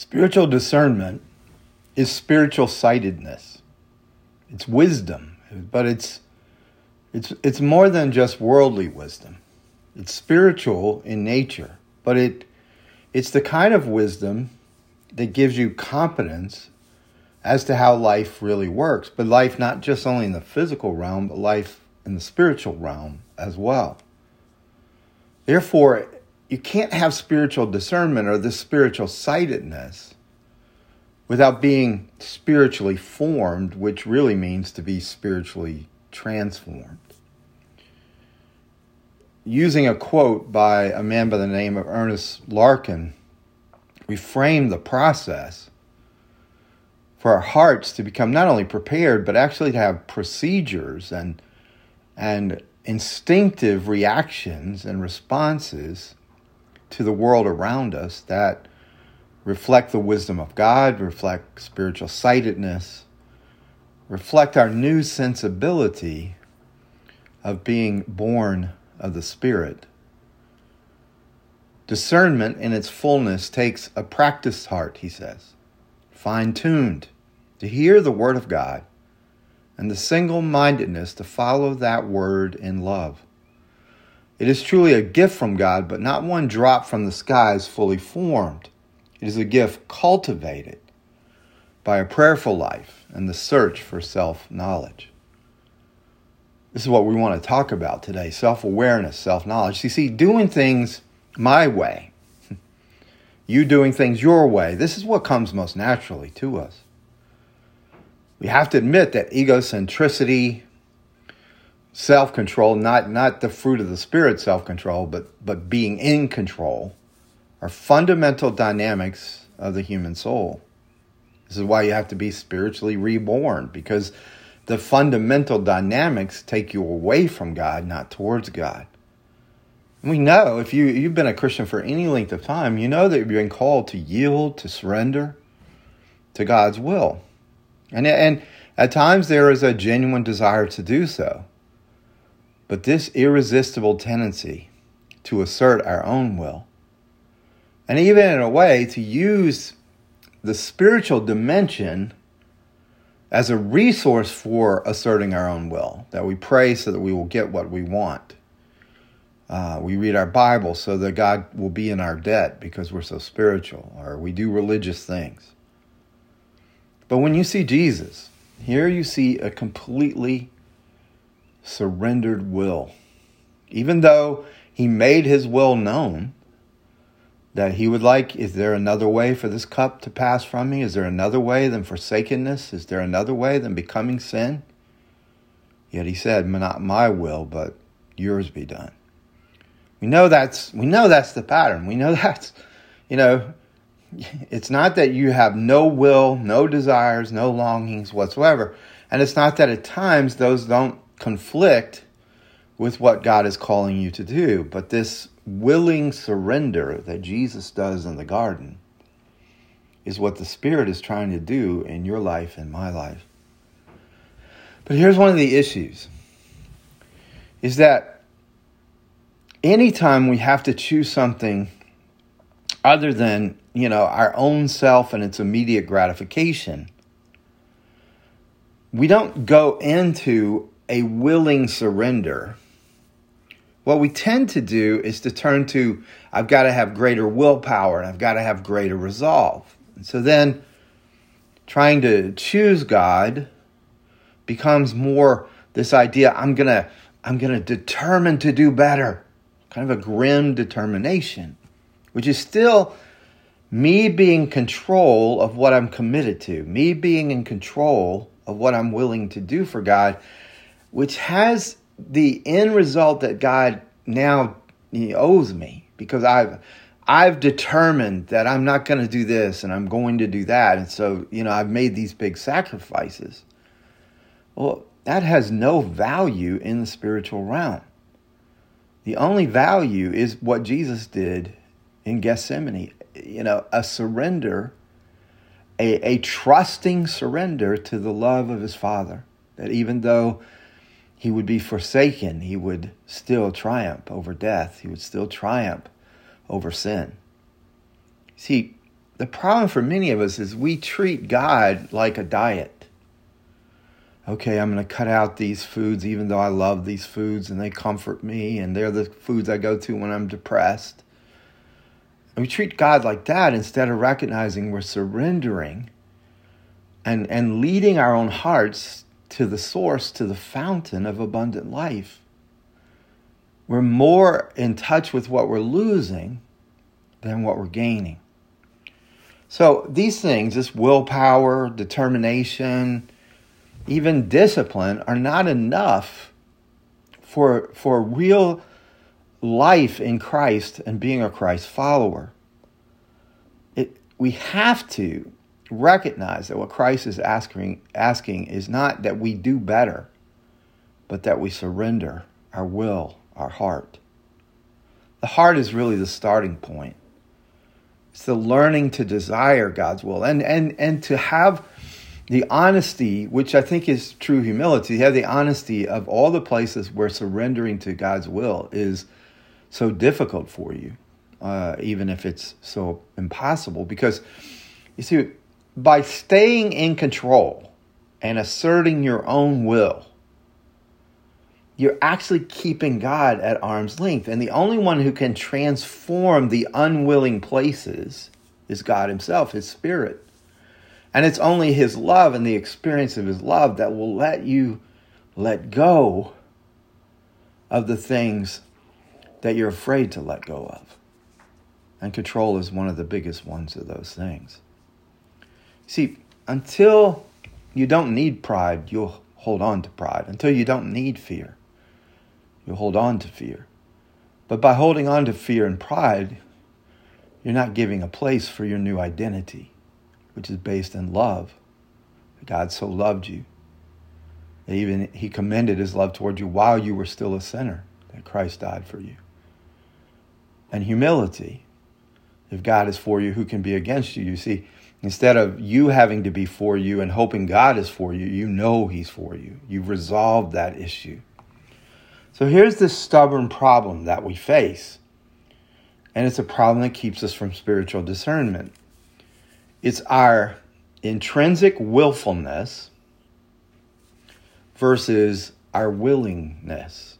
Spiritual discernment is spiritual sightedness. It's wisdom, but it's it's it's more than just worldly wisdom. It's spiritual in nature, but it it's the kind of wisdom that gives you confidence as to how life really works, but life not just only in the physical realm, but life in the spiritual realm as well. Therefore, you can't have spiritual discernment or this spiritual sightedness without being spiritually formed, which really means to be spiritually transformed. Using a quote by a man by the name of Ernest Larkin, we frame the process for our hearts to become not only prepared, but actually to have procedures and, and instinctive reactions and responses to the world around us that reflect the wisdom of God, reflect spiritual sightedness, reflect our new sensibility of being born of the Spirit. Discernment in its fullness takes a practiced heart, he says, fine tuned to hear the Word of God, and the single mindedness to follow that Word in love. It is truly a gift from God, but not one drop from the skies fully formed. It is a gift cultivated by a prayerful life and the search for self knowledge. This is what we want to talk about today self awareness, self knowledge. You see, doing things my way, you doing things your way, this is what comes most naturally to us. We have to admit that egocentricity, self control, not, not the fruit of the spirit self control, but, but being in control, are fundamental dynamics of the human soul. This is why you have to be spiritually reborn, because the fundamental dynamics take you away from God, not towards God. We know if you, you've been a Christian for any length of time, you know that you've been called to yield, to surrender to God's will. And, and at times there is a genuine desire to do so. But this irresistible tendency to assert our own will, and even in a way to use the spiritual dimension as a resource for asserting our own will, that we pray so that we will get what we want. Uh, we read our Bible so that God will be in our debt because we're so spiritual, or we do religious things. But when you see Jesus, here you see a completely surrendered will. Even though he made his will known that he would like, is there another way for this cup to pass from me? Is there another way than forsakenness? Is there another way than becoming sin? Yet he said, Not my will, but yours be done. We know that's we know that's the pattern. We know that's you know it's not that you have no will, no desires, no longings whatsoever. And it's not that at times those don't conflict with what God is calling you to do, but this willing surrender that Jesus does in the garden is what the Spirit is trying to do in your life and my life. But here's one of the issues is that anytime we have to choose something other than, you know, our own self and its immediate gratification, we don't go into a willing surrender, what we tend to do is to turn to, I've got to have greater willpower and I've got to have greater resolve. And so then trying to choose God becomes more this idea I'm going to I'm going to determine to do better. Kind of a grim determination, which is still me being control of what I'm committed to, me being in control of what I'm willing to do for God which has the end result that God now he owes me because I've I've determined that I'm not going to do this and I'm going to do that and so you know I've made these big sacrifices. Well, that has no value in the spiritual realm. The only value is what Jesus did in Gethsemane, you know, a surrender, a, a trusting surrender to the love of his Father. That even though he would be forsaken, he would still triumph over death. He would still triumph over sin. See, the problem for many of us is we treat God like a diet. Okay, I'm going to cut out these foods even though I love these foods and they comfort me and they're the foods I go to when I'm depressed. And we treat God like that instead of recognizing we're surrendering and, and leading our own hearts to the source, to the fountain of abundant life. We're more in touch with what we're losing than what we're gaining. So these things, this willpower, determination, even discipline, are not enough for, for real life in Christ and being a Christ follower. It, we have to recognize that what Christ is asking, asking is not that we do better, but that we surrender our will, our heart. The heart is really the starting point. It's the learning to desire God's will and, and, and to have the honesty, which I think is true humility, have the honesty of all the places where surrendering to God's will is so difficult for you, uh, even if it's so impossible. Because you see, by staying in control and asserting your own will, you're actually keeping God at arm's length. And the only one who can transform the unwilling places is God Himself, His Spirit. And it's only His love and the experience of His love that will let you let go of the things that you're afraid to let go of. And control is one of the biggest ones of those things. See, until you don't need pride, you'll hold on to pride. Until you don't need fear, you'll hold on to fear. But by holding on to fear and pride, you're not giving a place for your new identity, which is based in love. God so loved you that even He commended His love toward you while you were still a sinner, that Christ died for you. And humility. If God is for you, who can be against you? You see, Instead of you having to be for you and hoping God is for you, you know He's for you. You've resolved that issue. So here's this stubborn problem that we face. And it's a problem that keeps us from spiritual discernment. It's our intrinsic willfulness versus our willingness.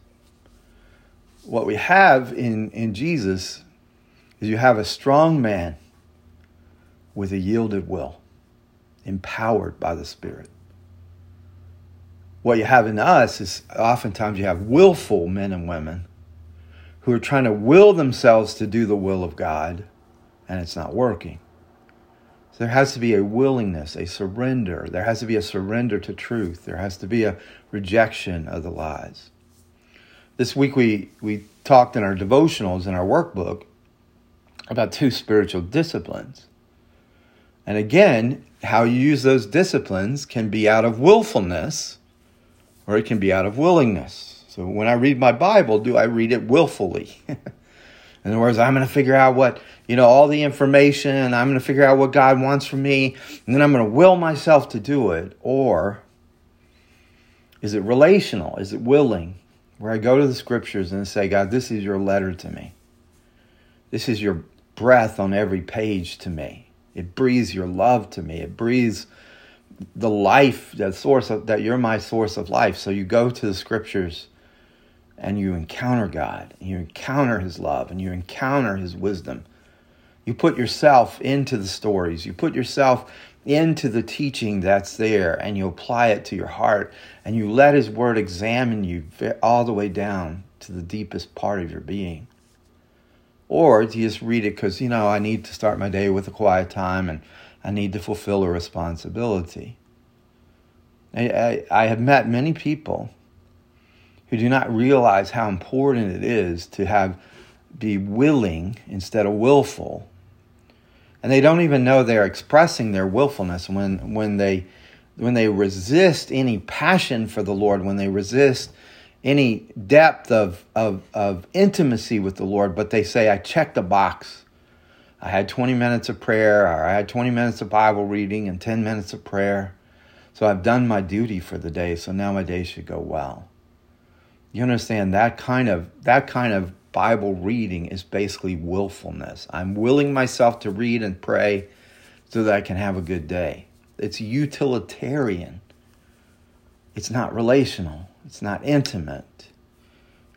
What we have in, in Jesus is you have a strong man with a yielded will, empowered by the Spirit. What you have in us is oftentimes you have willful men and women who are trying to will themselves to do the will of God, and it's not working. So there has to be a willingness, a surrender. There has to be a surrender to truth. There has to be a rejection of the lies. This week we, we talked in our devotionals in our workbook about two spiritual disciplines and again, how you use those disciplines can be out of willfulness or it can be out of willingness. So when I read my Bible, do I read it willfully? In other words, I'm going to figure out what, you know, all the information, and I'm going to figure out what God wants from me, and then I'm going to will myself to do it. Or is it relational? Is it willing? Where I go to the scriptures and say, God, this is your letter to me. This is your breath on every page to me. It breathes your love to me. It breathes the life, the source of that you're my source of life. So you go to the scriptures and you encounter God, and you encounter his love, and you encounter his wisdom. You put yourself into the stories. You put yourself into the teaching that's there and you apply it to your heart and you let his word examine you all the way down to the deepest part of your being. Or do you just read it because, you know, I need to start my day with a quiet time and I need to fulfill a responsibility? I, I, I have met many people who do not realize how important it is to have be willing instead of willful. And they don't even know they're expressing their willfulness when, when, they, when they resist any passion for the Lord, when they resist any depth of, of, of intimacy with the Lord, but they say, I checked the box. I had 20 minutes of prayer, or I had 20 minutes of Bible reading and 10 minutes of prayer. So I've done my duty for the day, so now my day should go well. You understand that kind of that kind of Bible reading is basically willfulness. I'm willing myself to read and pray, so that I can have a good day. It's utilitarian. It's not relational. It's not intimate.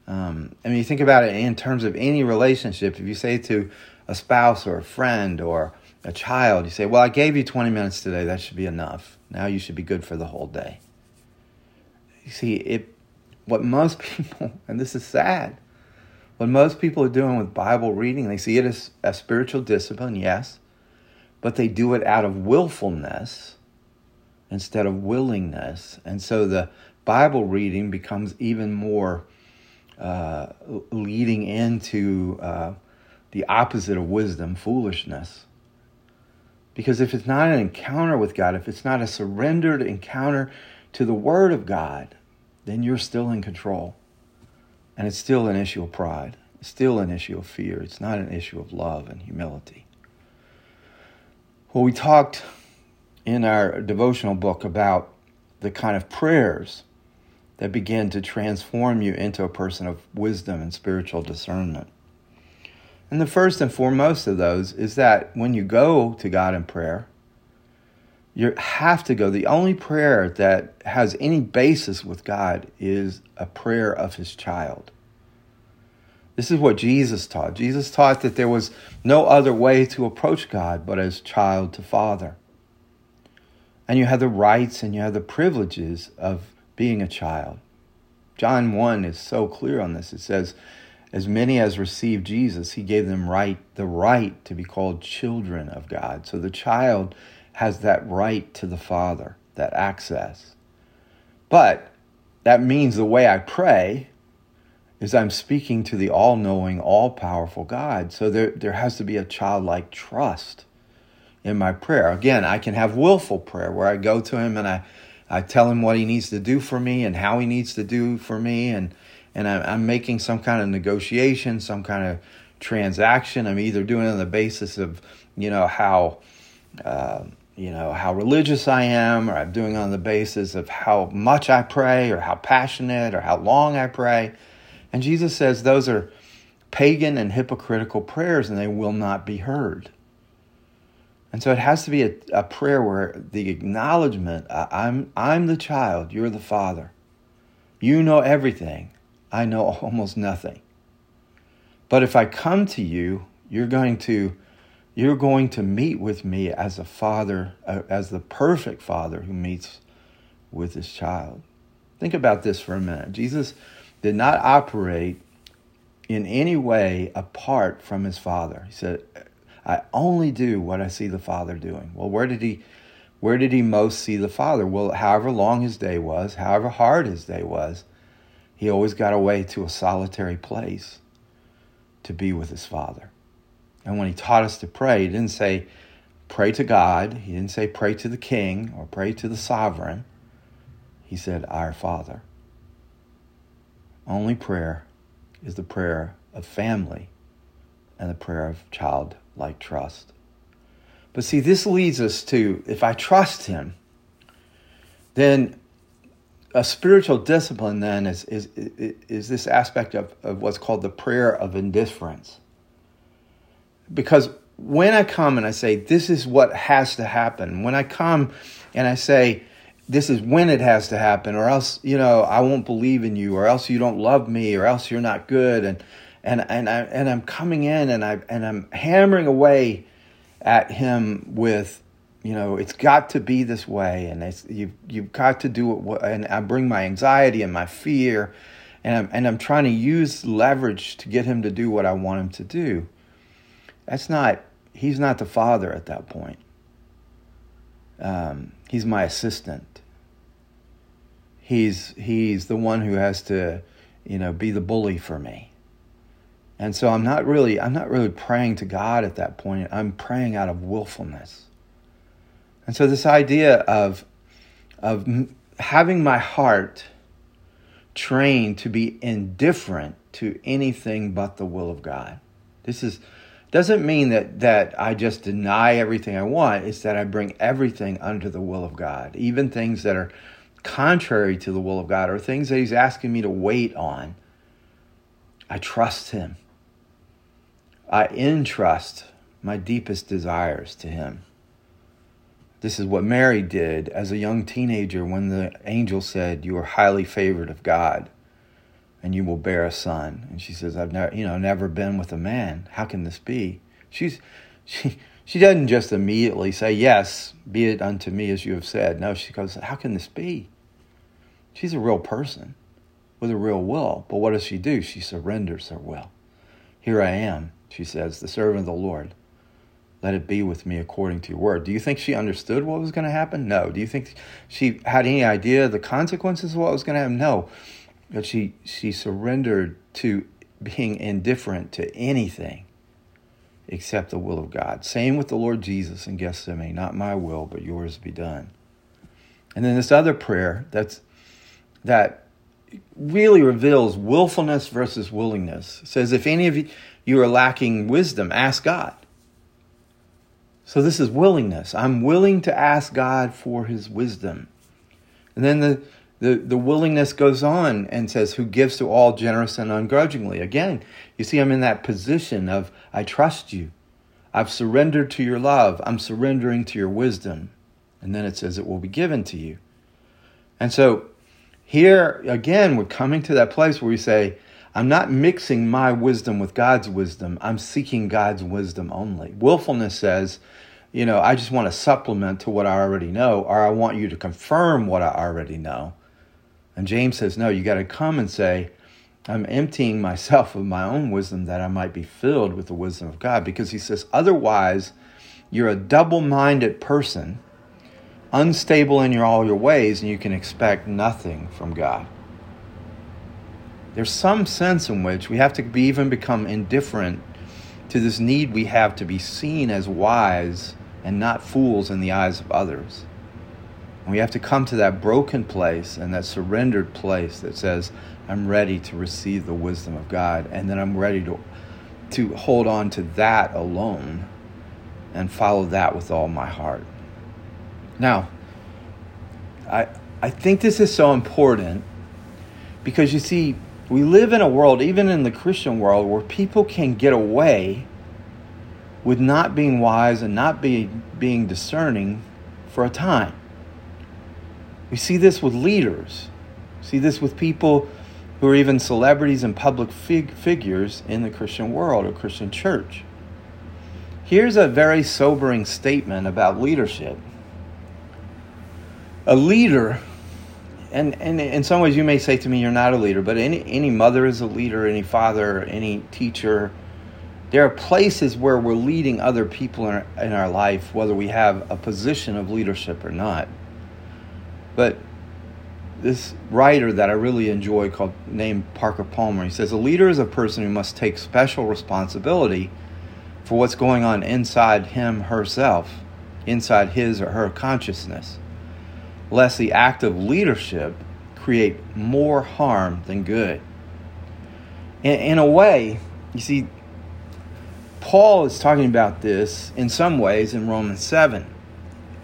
Um, I mean, you think about it in terms of any relationship. If you say to a spouse or a friend or a child, you say, Well, I gave you 20 minutes today. That should be enough. Now you should be good for the whole day. You see, it, what most people, and this is sad, what most people are doing with Bible reading, they see it as a spiritual discipline, yes, but they do it out of willfulness instead of willingness. And so the Bible reading becomes even more uh, leading into uh, the opposite of wisdom, foolishness. Because if it's not an encounter with God, if it's not a surrendered encounter to the Word of God, then you're still in control. And it's still an issue of pride. It's still an issue of fear. It's not an issue of love and humility. Well, we talked in our devotional book about the kind of prayers that begin to transform you into a person of wisdom and spiritual discernment. And the first and foremost of those is that when you go to God in prayer, you have to go. The only prayer that has any basis with God is a prayer of his child. This is what Jesus taught. Jesus taught that there was no other way to approach God but as child to father. And you have the rights and you have the privileges of being a child. John 1 is so clear on this. It says, As many as received Jesus, he gave them right the right to be called children of God. So the child has that right to the Father, that access. But that means the way I pray is I'm speaking to the all knowing, all powerful God. So there, there has to be a childlike trust in my prayer. Again, I can have willful prayer where I go to Him and I I tell him what he needs to do for me and how he needs to do for me, and and I'm, I'm making some kind of negotiation, some kind of transaction. I'm either doing it on the basis of you know how. Uh, you know how religious I am, or I'm doing on the basis of how much I pray, or how passionate, or how long I pray. And Jesus says those are pagan and hypocritical prayers, and they will not be heard. And so it has to be a, a prayer where the acknowledgement I'm, I'm the child, you're the father. You know everything, I know almost nothing. But if I come to you, you're going to you're going to meet with me as a father, uh, as the perfect father who meets with his child. Think about this for a minute. Jesus did not operate in any way apart from his father. He said, I only do what I see the Father doing. Well, where did he where did he most see the Father? Well, however long his day was, however hard his day was, he always got away to a solitary place to be with his Father. And when he taught us to pray, he didn't say pray to God, he didn't say pray to the king or pray to the sovereign. He said, Our Father. Only prayer is the prayer of family and the prayer of child like trust. But see, this leads us to if I trust Him, then a spiritual discipline then is, is, is this aspect of, of what's called the prayer of indifference. Because when I come and I say, this is what has to happen, when I come and I say, this is when it has to happen, or else, you know, I won't believe in you, or else you don't love me, or else you're not good, and and and I and I'm coming in and I and I'm hammering away at him with you know it's got to be this way. And it's you've you've got to do it and I bring my anxiety and my fear. And I'm and I'm trying to use leverage to get him to do what I want him to do. That's not he's not the father at that point. Um, he's my assistant. He's he's the one who has to you know be the bully for me and so I'm not really I'm not really praying to God at that point. I'm praying out of willfulness. And so this idea of of having my heart trained to be indifferent to anything but the will of God. This is doesn't mean that that I just deny everything I want. It's that I bring everything under the will of God, even things that are contrary to the will of God or things that He's asking me to wait on. I trust Him. I entrust my deepest desires to Him. This is what Mary did as a young teenager when the angel said, You are highly favored of God and you will bear a son. And she says, I've never, you know, never been with a man. How can this be? She's, she, she doesn't just immediately say, Yes, be it unto me as you have said. No, she goes, How can this be? She's a real person with a real will. But what does she do? She surrenders her will. Here I am, she says, the servant of the Lord let it be with me according to your word. Do you think she understood what was going to happen? No. Do you think she had any idea the consequences of what was going to happen? No. But she she surrendered to being indifferent to anything except the will of God. Same with the Lord Jesus in Gethsemane, not my will, but yours be done. And then this other prayer that's that really reveals willfulness versus willingness. Says, if any of you are lacking wisdom, ask God. So this is willingness. I'm willing to ask God for his wisdom. And then the, the, the willingness goes on and says, Who gives to all generous and ungrudgingly. Again, you see, I'm in that position of, I trust you. I've surrendered to your love. I'm surrendering to your wisdom. And then it says, It will be given to you. And so here again, we're coming to that place where we say, I'm not mixing my wisdom with God's wisdom. I'm seeking God's wisdom only. Willfulness says, you know, I just want to supplement to what I already know, or I want you to confirm what I already know. And James says, no, you got to come and say, I'm emptying myself of my own wisdom that I might be filled with the wisdom of God. Because he says, otherwise, you're a double minded person, unstable in your, all your ways, and you can expect nothing from God. There's some sense in which we have to be, even become indifferent to this need we have to be seen as wise and not fools in the eyes of others. And we have to come to that broken place and that surrendered place that says, I'm ready to receive the wisdom of God, and then I'm ready to, to hold on to that alone and follow that with all my heart. Now, I, I think this is so important because you see, we live in a world, even in the Christian world, where people can get away with not being wise and not being, being discerning for a time. We see this with leaders. We see this with people who are even celebrities and public fig- figures in the Christian world or Christian church. Here's a very sobering statement about leadership. A leader, and, and in some ways you may say to me, you're not a leader, but any, any mother is a leader, any father, any teacher, there are places where we're leading other people in our, in our life, whether we have a position of leadership or not. But this writer that I really enjoy, called named Parker Palmer, he says a leader is a person who must take special responsibility for what's going on inside him herself, inside his or her consciousness, lest the act of leadership create more harm than good. In, in a way, you see, Paul is talking about this in some ways in Romans 7.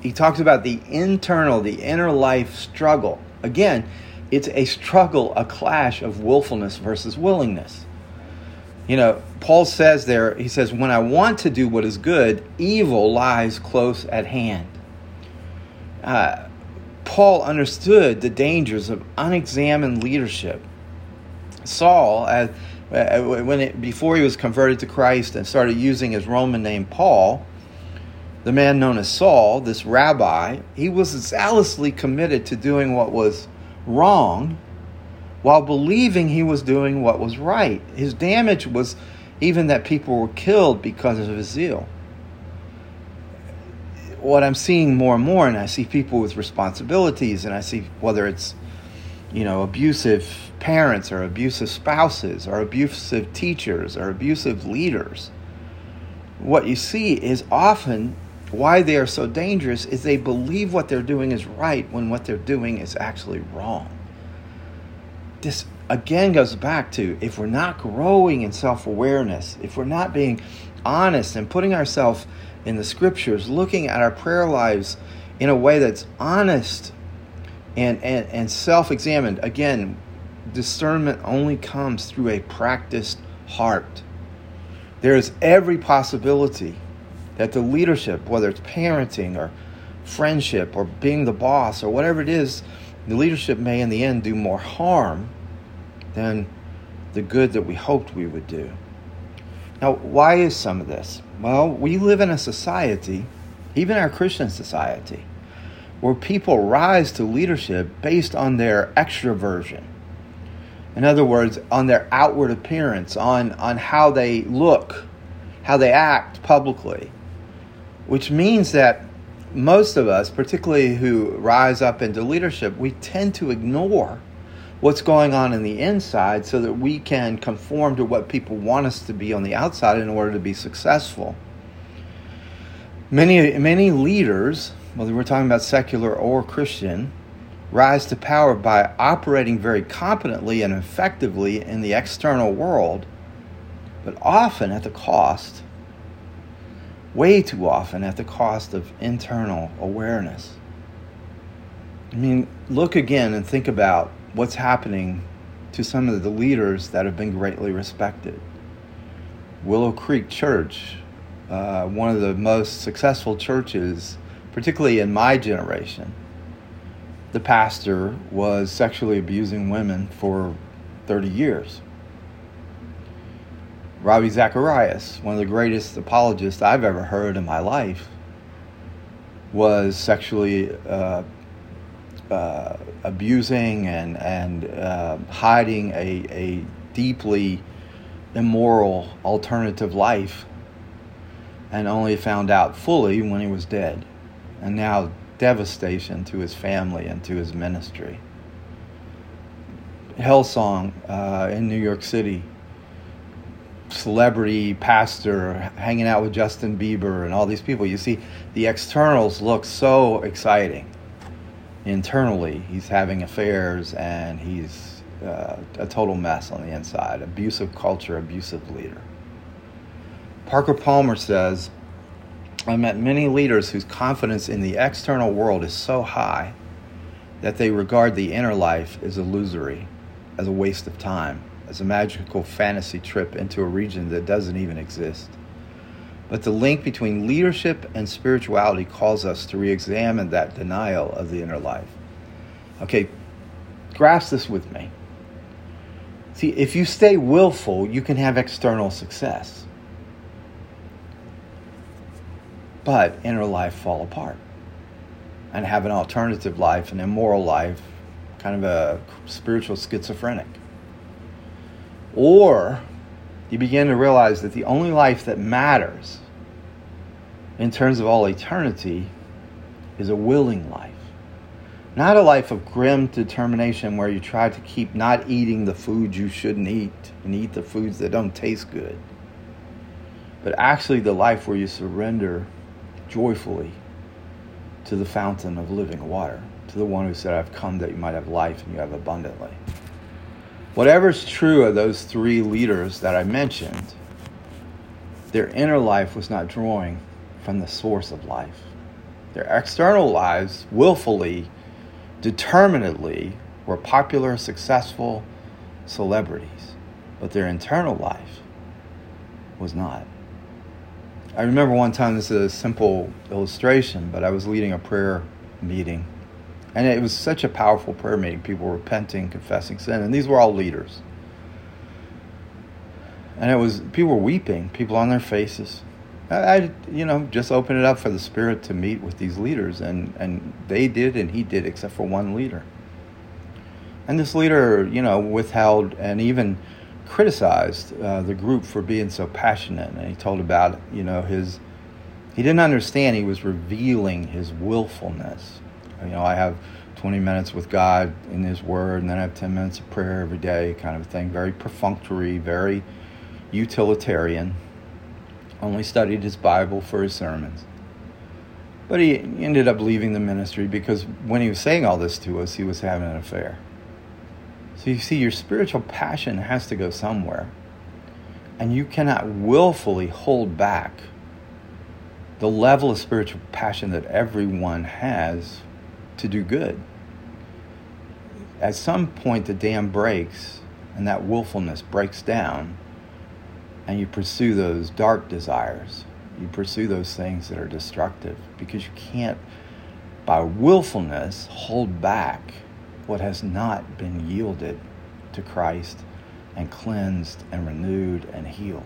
He talks about the internal, the inner life struggle. Again, it's a struggle, a clash of willfulness versus willingness. You know, Paul says there, he says, When I want to do what is good, evil lies close at hand. Uh, Paul understood the dangers of unexamined leadership. Saul, as uh, when it, before he was converted to Christ and started using his Roman name Paul, the man known as Saul, this rabbi, he was zealously committed to doing what was wrong while believing he was doing what was right. His damage was even that people were killed because of his zeal. What I'm seeing more and more, and I see people with responsibilities, and I see whether it's you know, abusive parents or abusive spouses or abusive teachers or abusive leaders. What you see is often why they are so dangerous is they believe what they're doing is right when what they're doing is actually wrong. This again goes back to if we're not growing in self awareness, if we're not being honest and putting ourselves in the scriptures, looking at our prayer lives in a way that's honest and, and, and self examined. Again, discernment only comes through a practiced heart. There is every possibility that the leadership, whether it's parenting or friendship or being the boss or whatever it is, the leadership may in the end do more harm than the good that we hoped we would do. Now, why is some of this? Well, we live in a society, even our Christian society, where people rise to leadership based on their extroversion. In other words, on their outward appearance, on, on how they look, how they act publicly, which means that most of us, particularly who rise up into leadership, we tend to ignore what's going on in the inside so that we can conform to what people want us to be on the outside in order to be successful. Many, many leaders, whether we're talking about secular or Christian, rise to power by operating very competently and effectively in the external world, but often at the cost, way too often at the cost of internal awareness. I mean, look again and think about what's happening to some of the leaders that have been greatly respected. Willow Creek Church, uh, one of the most successful churches, particularly in my generation. The pastor was sexually abusing women for 30 years. Ravi Zacharias, one of the greatest apologists I've ever heard in my life, was sexually uh, uh, abusing and and uh, hiding a a deeply immoral alternative life, and only found out fully when he was dead, and now devastation to his family and to his ministry. Hillsong uh, in New York City, celebrity pastor hanging out with Justin Bieber and all these people. You see, the externals look so exciting internally he's having affairs and he's uh, a total mess on the inside. Abusive culture abusive leader. Parker palmer says i met many leaders whose confidence in the external world is so high that they regard the inner life as illusory as a waste of time as a magical fantasy trip into a region that doesn't even exist but the link between leadership and spirituality calls us to re examine that denial of the inner life. Okay, grasp this with me. See, if you stay willful, you can have external success. But inner life fall apart and have an alternative life, an immoral life, kind of a spiritual schizophrenic. Or you begin to realize that the only life that matters in terms of all eternity is a willing life. Not a life of grim determination where you try to keep not eating the foods you shouldn't eat and eat the foods that don't taste good. But actually, the life where you surrender joyfully to the fountain of living water, to the one who said, I've come that you might have life and you have abundantly. Whatever's true of those three leaders that I mentioned, their inner life was not drawing from the source of life. Their external lives willfully, determinedly were popular, successful celebrities, but their internal life was not. I remember one time, this is a simple illustration, but I was leading a prayer meeting and it was such a powerful prayer meeting. People were repenting, confessing sin, and these were all leaders. And it was people were weeping, people on their faces. I, I, you know, just open it up for the Spirit to meet with these leaders, and and they did, and he did, except for one leader. And this leader, you know, withheld and even criticized uh, the group for being so passionate. And he told about, you know, his. He didn't understand. He was revealing his willfulness you know, I have 20 minutes with God in His Word, and then I have 10 minutes of prayer every day, kind of a thing. Very perfunctory, very utilitarian. Only studied his Bible for his sermons. But he ended up leaving the ministry because when he was saying all this to us, he was having an affair. So you see, your spiritual passion has to go somewhere. And you cannot willfully hold back the level of spiritual passion that everyone has to do good. At some point, the dam breaks and that willfulness breaks down, and you pursue those dark desires. You pursue those things that are destructive because you can't by willfulness, hold back what has not been yielded to Christ and cleansed and renewed and healed.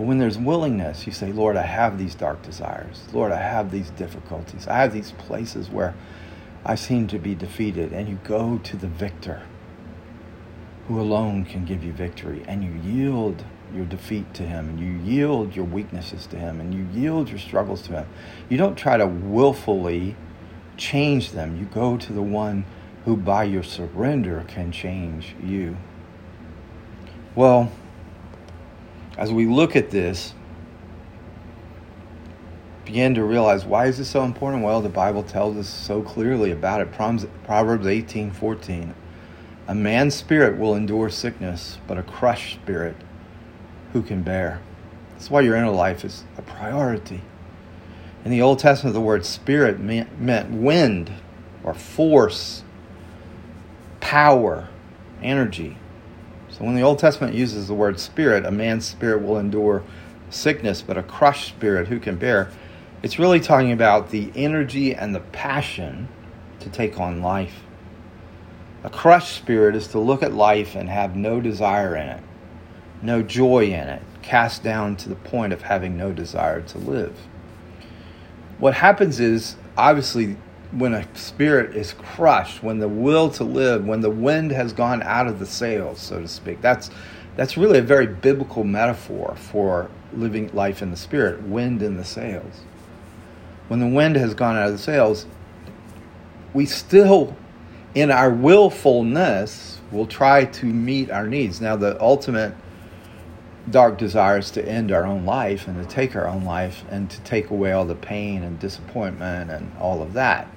But when there's willingness, you say, Lord, I have these dark desires. Lord, I have these difficulties. I have these places where I seem to be defeated. And you go to the victor who alone can give you victory. And you yield your defeat to him. And you yield your weaknesses to him. And you yield your struggles to him. You don't try to willfully change them. You go to the one who, by your surrender, can change you. Well, as we look at this, begin to realize why is this so important? Well, the Bible tells us so clearly about it. Proverbs 18 14. A man's spirit will endure sickness, but a crushed spirit who can bear? That's why your inner life is a priority. In the Old Testament, the word spirit meant wind or force, power, energy. So when the Old Testament uses the word spirit, a man's spirit will endure sickness, but a crushed spirit who can bear? It's really talking about the energy and the passion to take on life. A crushed spirit is to look at life and have no desire in it, no joy in it, cast down to the point of having no desire to live. What happens is, obviously, when a spirit is crushed, when the will to live, when the wind has gone out of the sails, so to speak. That's that's really a very biblical metaphor for living life in the spirit, wind in the sails. When the wind has gone out of the sails, we still in our willfulness will try to meet our needs. Now the ultimate dark desires to end our own life and to take our own life and to take away all the pain and disappointment and all of that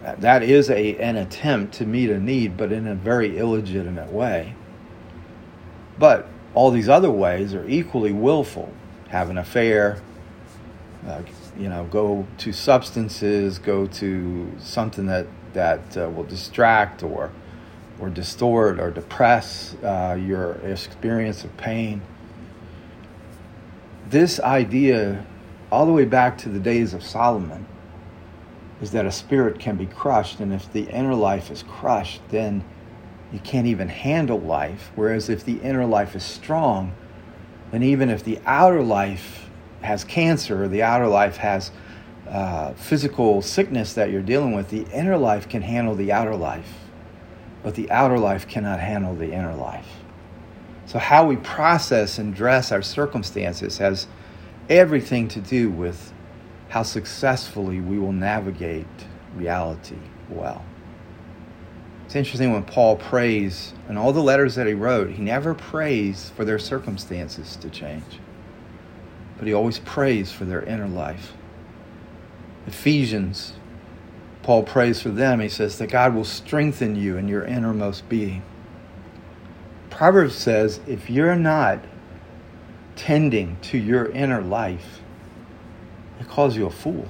that is a, an attempt to meet a need, but in a very illegitimate way. But all these other ways are equally willful. Have an affair, uh, you know, go to substances, go to something that that uh, will distract or or distort or depress uh, your experience of pain. This idea, all the way back to the days of Solomon, is that a spirit can be crushed, and if the inner life is crushed, then you can't even handle life. Whereas if the inner life is strong, then even if the outer life has cancer or the outer life has uh, physical sickness that you're dealing with, the inner life can handle the outer life, but the outer life cannot handle the inner life. So, how we process and dress our circumstances has everything to do with how successfully we will navigate reality well. It's interesting when Paul prays, in all the letters that he wrote, he never prays for their circumstances to change, but he always prays for their inner life. Ephesians, Paul prays for them. He says that God will strengthen you in your innermost being. Proverbs says if you're not tending to your inner life, it calls you a fool.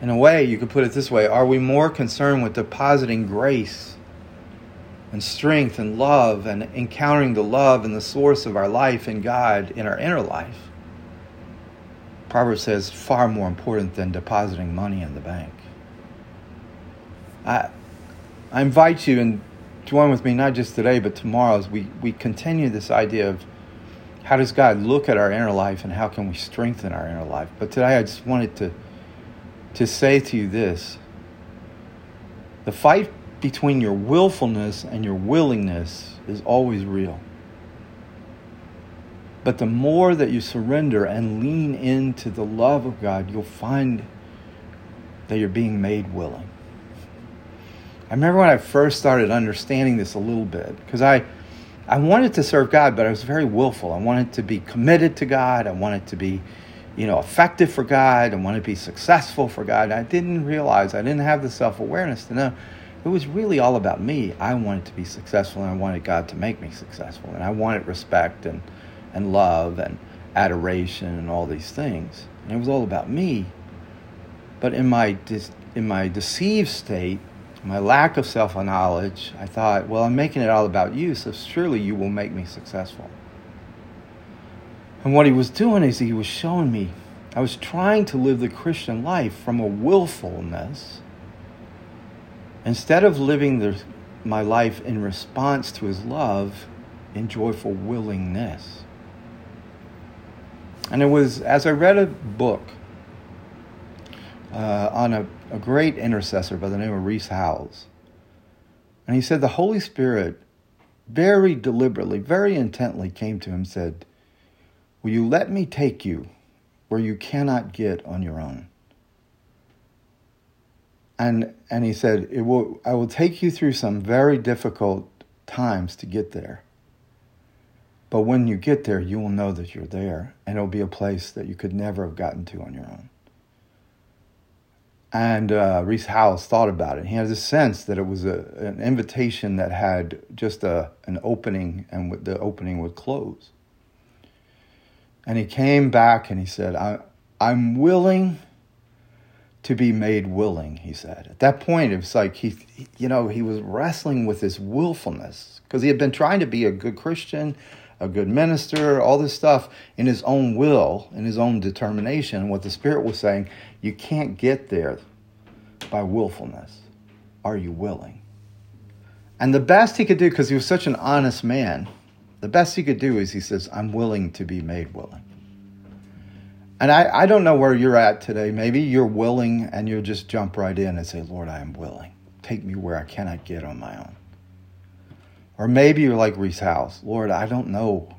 In a way, you could put it this way Are we more concerned with depositing grace and strength and love and encountering the love and the source of our life in God in our inner life? Proverbs says far more important than depositing money in the bank. I, I invite you and join with me not just today but tomorrow as we, we continue this idea of how does God look at our inner life and how can we strengthen our inner life? But today I just wanted to to say to you this. The fight between your willfulness and your willingness is always real. But the more that you surrender and lean into the love of God, you'll find that you're being made willing. I remember when I first started understanding this a little bit, because I I wanted to serve God, but I was very willful. I wanted to be committed to God. I wanted to be, you know, effective for God. I wanted to be successful for God. I didn't realize, I didn't have the self awareness to know it was really all about me. I wanted to be successful and I wanted God to make me successful. And I wanted respect and, and love and adoration and all these things. And it was all about me. But in my, in my deceived state, my lack of self knowledge, I thought, well, I'm making it all about you, so surely you will make me successful. And what he was doing is he was showing me I was trying to live the Christian life from a willfulness instead of living the, my life in response to his love in joyful willingness. And it was as I read a book uh, on a, a great intercessor by the name of Rees Howells. And he said the Holy Spirit very deliberately, very intently came to him and said, Will you let me take you where you cannot get on your own? And, and he said, it will, I will take you through some very difficult times to get there. But when you get there, you will know that you're there, and it'll be a place that you could never have gotten to on your own. And uh, Rees Howells thought about it. He had a sense that it was a, an invitation that had just a, an opening, and the opening would close. And he came back and he said, I, I'm willing to be made willing, he said. At that point, it was like he, you know, he was wrestling with his willfulness because he had been trying to be a good Christian, a good minister, all this stuff in his own will, in his own determination. What the Spirit was saying, you can't get there by willfulness. Are you willing? And the best he could do, because he was such an honest man, the best he could do is he says, I'm willing to be made willing. And I, I don't know where you're at today. Maybe you're willing and you'll just jump right in and say, Lord, I am willing. Take me where I cannot get on my own. Or maybe you're like Rees Howells, Lord, I don't know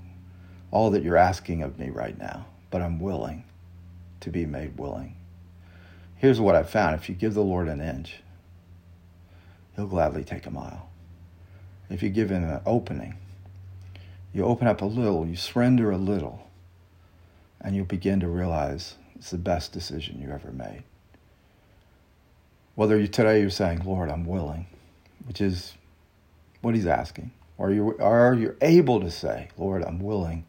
all that you're asking of me right now, but I'm willing to be made willing. Here's what I've found if you give the Lord an inch, He'll gladly take a mile. If you give Him an opening, you open up a little, you surrender a little, and you'll begin to realize it's the best decision you ever made. Whether you, today you're saying, Lord, I'm willing, which is what he's asking, or you are you able to say, Lord, I'm willing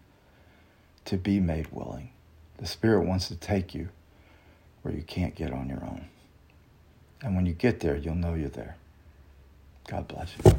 to be made willing. The Spirit wants to take you where you can't get on your own. And when you get there, you'll know you're there. God bless you.